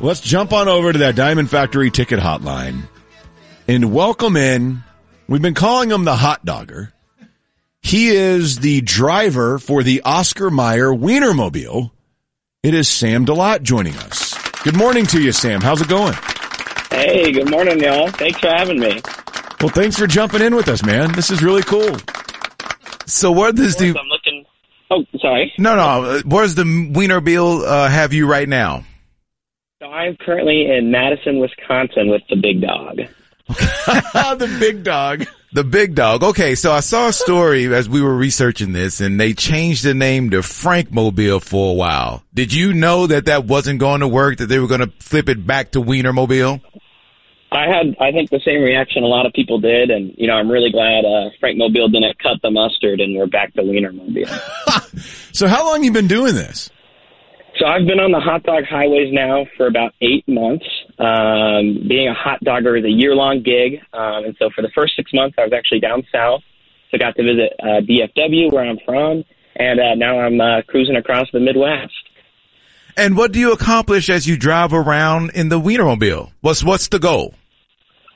Let's jump on over to that Diamond Factory ticket hotline and welcome in. We've been calling him the hot dogger. He is the driver for the Oscar Mayer Wienermobile. It is Sam DeLotte joining us. Good morning to you, Sam. How's it going? Hey, good morning, y'all. Thanks for having me. Well, thanks for jumping in with us, man. This is really cool. So where does the I'm looking. Oh, sorry. no no where's the Wienermobile uh, have you right now? So I'm currently in Madison, Wisconsin, with the big dog. the big dog. The big dog. Okay, so I saw a story as we were researching this, and they changed the name to Frank Mobile for a while. Did you know that that wasn't going to work? That they were going to flip it back to Wienermobile? I had, I think, the same reaction a lot of people did, and you know, I'm really glad uh, Frank Mobile didn't cut the mustard, and we're back to Wienermobile. So how long you been doing this? So I've been on the hot dog highways now for about eight months. Um, being a hot dogger is a year-long gig, um, and so for the first six months, I was actually down south, so I got to visit uh, DFW, where I'm from, and uh, now I'm uh, cruising across the Midwest. And what do you accomplish as you drive around in the Wienermobile? What's what's the goal?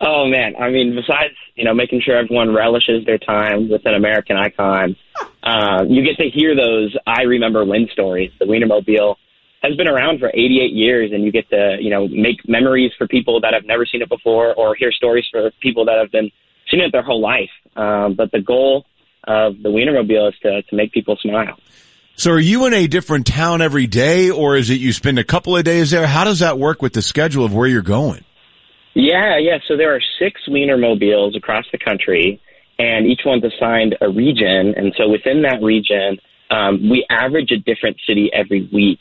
Oh man, I mean, besides you know making sure everyone relishes their time with an American icon, uh, you get to hear those I remember when" stories. The Wienermobile has been around for 88 years, and you get to you know make memories for people that have never seen it before, or hear stories for people that have been seen it their whole life. Um, but the goal of the Wienermobile is to to make people smile. So are you in a different town every day or is it you spend a couple of days there? How does that work with the schedule of where you're going? Yeah, yeah. So there are six Wienermobiles across the country, and each one's assigned a region. And so within that region, um, we average a different city every week.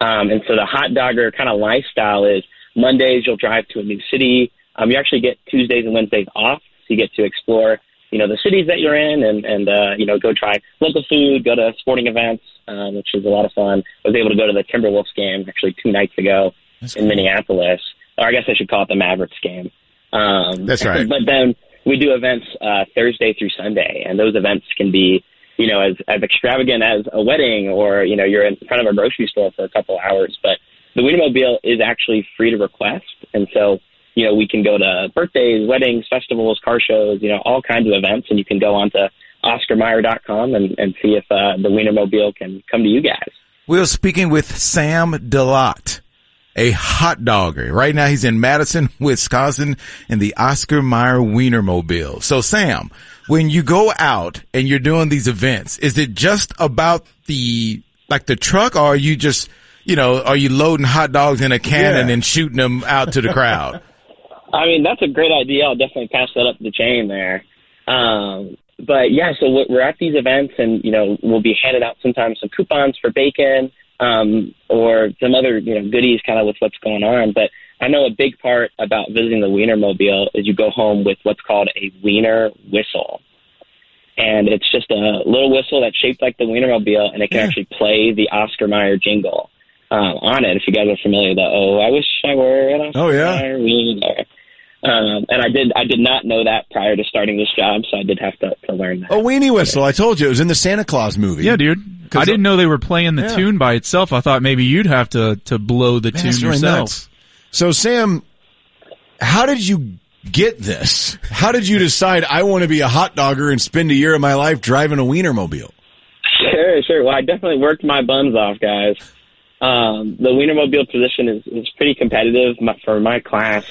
Um, and so the hot dogger kind of lifestyle is Mondays you'll drive to a new city. Um, you actually get Tuesdays and Wednesdays off, so you get to explore, you know, the cities that you're in, and and uh, you know, go try local food, go to sporting events, um, which is a lot of fun. I was able to go to the Timberwolves game actually two nights ago in Minneapolis, or I guess I should call it the Mavericks game. Um, That's right. But then we do events uh, Thursday through Sunday, and those events can be, you know, as as extravagant as a wedding, or you know, you're in front of a grocery store for a couple hours. But the Wienermobile is actually free to request, and so you know, we can go to birthdays, weddings, festivals, car shows, you know, all kinds of events, and you can go on to OscarMayer.com and, and see if uh, the Wienermobile can come to you guys. We're speaking with Sam DeLotte, a hot dogger. Right now he's in Madison, Wisconsin in the Oscar Mayer Wienermobile. So Sam, when you go out and you're doing these events, is it just about the, like the truck or are you just, you know, are you loading hot dogs in a cannon Yeah. and shooting them out to the crowd? I mean, that's a great idea. I'll definitely pass that up the chain there. Um, but yeah, so we're we're at these events, and you know, we'll be handing out sometimes some coupons for bacon um, or some other you know goodies, kind of with what's going on. But I know a big part about visiting the Wienermobile is you go home with what's called a Wiener whistle. And it's just a little whistle that's shaped like the Wienermobile, and it can actually play the Oscar Mayer jingle um, on it. If you guys are familiar, the "Oh, I wish I were an Oscar Oh, yeah. Mayer Wiener." Um, and I did I did not know that prior to starting this job, so I did have to, to learn that. A weenie whistle. I told you it was in the Santa Claus movie. Yeah, dude. I didn't know they were playing the Yeah. tune by itself. I thought maybe you'd have to to blow the Man, tune really yourself. nuts. So Sam, how did you get this? How did you decide I want to be a hot dogger and spend a year of my life driving a Wienermobile? Sure, sure. Well, I definitely worked my buns off, guys. Um, the Wienermobile position is, is pretty competitive. My, for my class,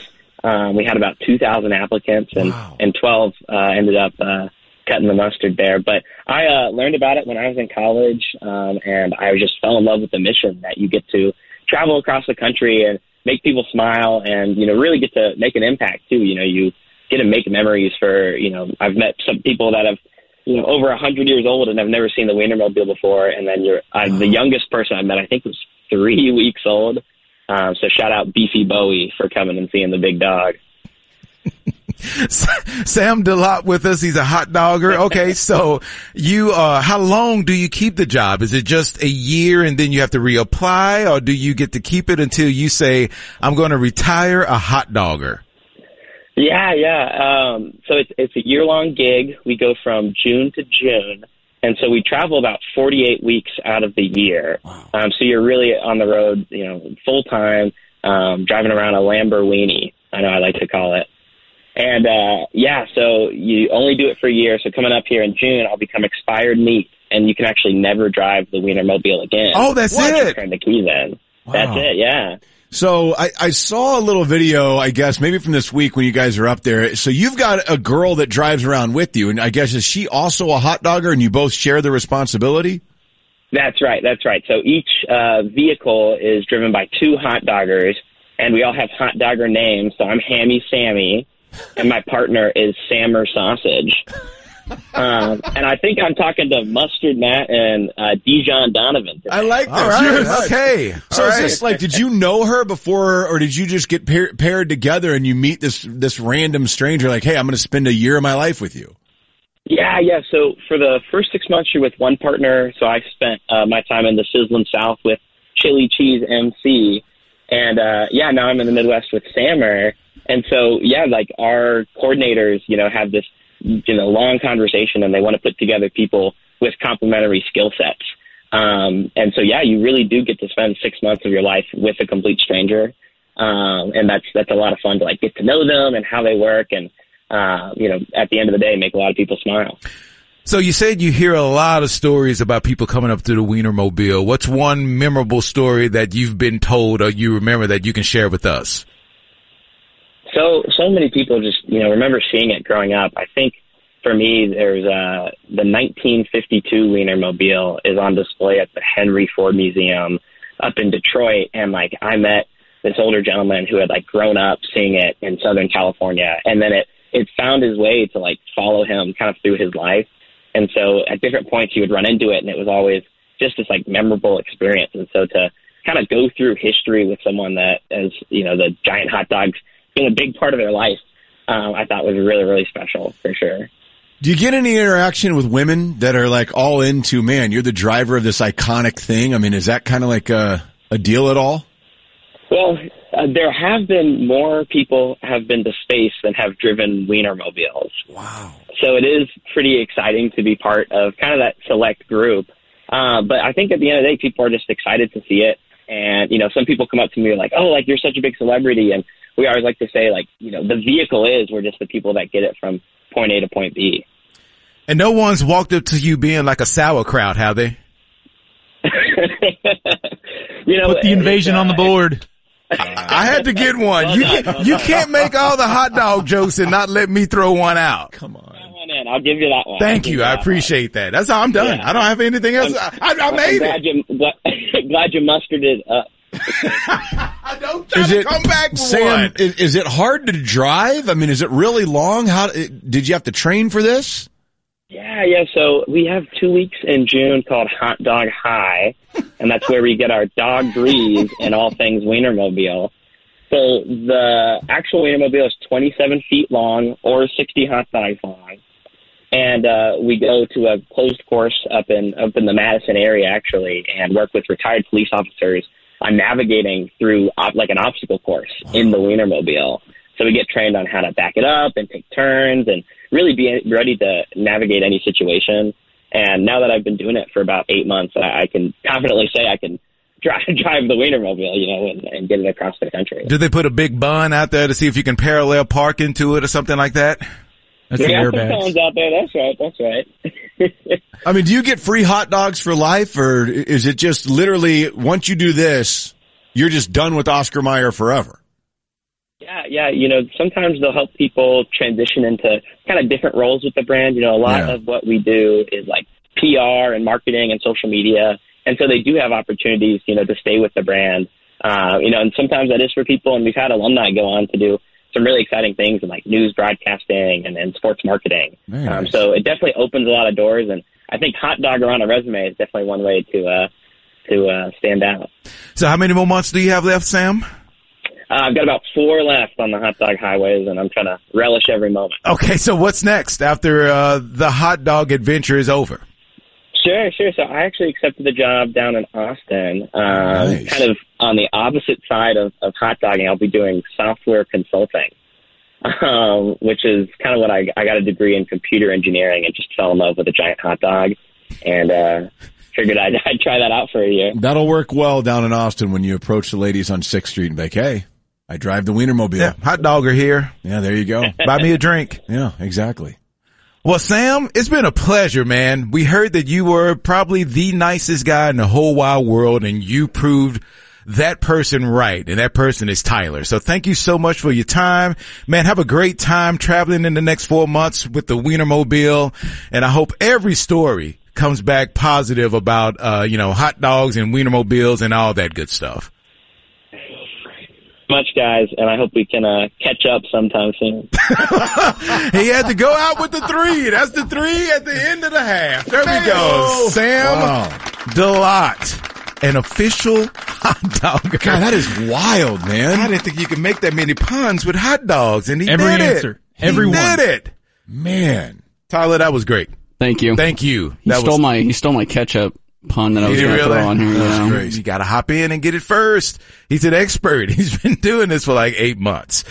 um, we had about 2,000 applicants, and, Wow. and 12 uh, ended up uh, cutting the mustard there. But I uh, learned about it when I was in college, um, and I just fell in love with the mission that you get to travel across the country and make people smile, and you know, really get to make an impact too. You know, you get to make memories for you know. I've met some people that have you know, over a hundred years old and have never seen the Wienermobile before. And then you're, I, the youngest person I met, I think was three weeks old. Um, so shout out Beefy Bowie for coming and seeing the big dog. Sam DeLotte with us. He's a hot dogger. Okay. So you, uh, how long do you keep the job? Is it just a year and then you have to reapply or do you get to keep it until you say, I'm going to retire a hot dogger? Yeah, yeah. Um, so it's it's a year long gig. We go from June to June, and so we travel about 48 weeks out of the year. Um, so you're really on the road, you know, full time. um, driving around a Lamborghini. I know I like to call it. And uh, yeah, so you only do it for a year. So coming up here in June, I'll become expired meat, and you can actually never drive the Wienermobile again. Oh, that's it. Turn the keys in. That's it. Yeah. So I, I saw a little video, I guess, maybe from this week when you guys are up there. So you've got a girl that drives around with you, and I guess is she also a hot dogger, and you both share the responsibility? That's right. That's right. So each uh, vehicle is driven by two hot doggers, and we all have hot dogger names. So I'm Hammy Sammy, and my partner is Sammer Sausage. Um, and I think I'm talking to Mustard Matt and uh, Dijon Donovan. I like All right. Okay. So All is right. this like, did you know her before, or did you just get pair, paired together and you meet this this random stranger? Like, hey, I'm going to spend a year of my life with you. Yeah, yeah. So for the first six months, you're with one partner. So I spent uh, my time in the sizzling South with Chili Cheese MC, and uh, yeah, now I'm in the Midwest with Sammer. And so yeah, like our coordinators, you know, have this you know long conversation, and they want to put together people with complementary skill sets. Um, and so yeah, you really do get to spend six months of your life with a complete stranger, um, and that's that's a lot of fun to like get to know them and how they work and uh, you know, at the end of the day, make a lot of people smile. So you said you hear a lot of stories about people coming up to the Wienermobile. What's one memorable story that you've been told or you remember that you can share with us? So, so many people just, you know, remember seeing it growing up. I think for me, there's uh, the 1952 Wienermobile is on display at the Henry Ford Museum up in Detroit, and like I met this older gentleman who had like grown up seeing it in Southern California, and then it it found his way to like follow him kind of through his life. And so at different points he would run into it and it was always just this like memorable experience. And so to kind of go through history with someone that as, you know, the giant hot dogs being a big part of their life, um, I thought was really, really special for sure. Do you get any interaction with women that are like all into, man, you're the driver of this iconic thing? I mean, is that kind of like a, a deal at all? Well, uh, there have been more people have been to space than have driven Wienermobiles. Wow. So it is pretty exciting to be part of kind of that select group. Uh, but I think at the end of the day, people are just excited to see it. And, you know, some people come up to me like, oh, like you're such a big celebrity. And we always like to say, like, you know, the vehicle is, we're just the people that get it from point A to point B. And no one's walked up to you being like a sauerkraut, have they? you know, Put the invasion it's, on the uh, board. I had to get one. You can't, you can't make all the hot dog jokes and not let me throw one out. Come on. Come. I'll give you that one. I'll Thank you. that I one. appreciate that. That's how I'm done. Yeah. I don't have anything else. I, I, I made glad it. You, glad, glad you mustered it up. I don't try Is to it, come back Sam, is, is it hard to drive? I mean, is it really long? How, did you have to train for this? Yeah, yeah. So we have two weeks in June called Hot Dog High, and that's where we get our dog breeze and all things Wienermobile. So the actual Wienermobile is 27 feet long or 60 hot dogs long, and uh, we go to a closed course up in up in the Madison area actually, and work with retired police officers on navigating through op- like an obstacle course in the Wienermobile. So we get trained on how to back it up and take turns and really be ready to navigate any situation. And now that I've been doing it for about eight months, I, I can confidently say I can drive drive the Wienermobile, you know, and, and get it across the country. Did they put a big bun out there to see if you can parallel park into it or something like that? That's the yeah, some airbags. cones out there. That's right. That's right. I mean, do you get free hot dogs for life or is it just literally once you do this, you're just done with Oscar Mayer forever? Yeah, yeah. You know, sometimes they'll help people transition into kind of different roles with the brand. You know, a lot Yeah. of what we do is like PR and marketing and social media. And so they do have opportunities, you know, to stay with the brand. Uh, you know, and sometimes that is for people. And we've had alumni go on to do some really exciting things in like news broadcasting and, and sports marketing. Very Um, so it definitely opens a lot of doors. And I think hot dogger on a resume is definitely one way to, uh, to, uh, stand out. So how many more months do you have left, Sam? Uh, I've got about four left on the hot dog highways and I'm trying to relish every moment. Okay, so what's next after uh, the hot dog adventure is over? Sure, sure. So I actually accepted the job down in Austin, um, Nice. kind of on the opposite side of, of hot dogging. I'll be doing software consulting, um, which is kind of what I, I got a degree in computer engineering and just fell in love with a giant hot dog and uh, figured I'd, I'd try that out for a year. That'll work well down in Austin when you approach the ladies on 6th Street and be like, hey, I drive the Wienermobile. Yeah, hot dogger here. Yeah, there you go. Buy me a drink. Yeah, exactly. Well, Sam, it's been a pleasure, man. We heard that you were probably the nicest guy in the whole wide world and you proved that person right. And that person is Tyler. So thank you so much for your time, man. Have a great time traveling in the next four months with the Wienermobile. And I hope every story comes back positive about, uh, you know, hot dogs and Wienermobiles and all that good stuff. Much, guys, and I hope we can uh, catch up sometime soon. he had to go out with the three. That's the three at the end of the half. There we go. Sam Wow. DeLotte, an official hot dogger. God, that is wild, man. I didn't think you could make that many puns with hot dogs, and he Every did answer. it. Every he did it. Man. Tyler, that was great. Thank you. Thank you. he that stole was, my he stole my ketchup pun that I was going to really? throw on here. That's yeah. great. You got to hop in and get it first. He's an expert. He's been doing this for like eight months.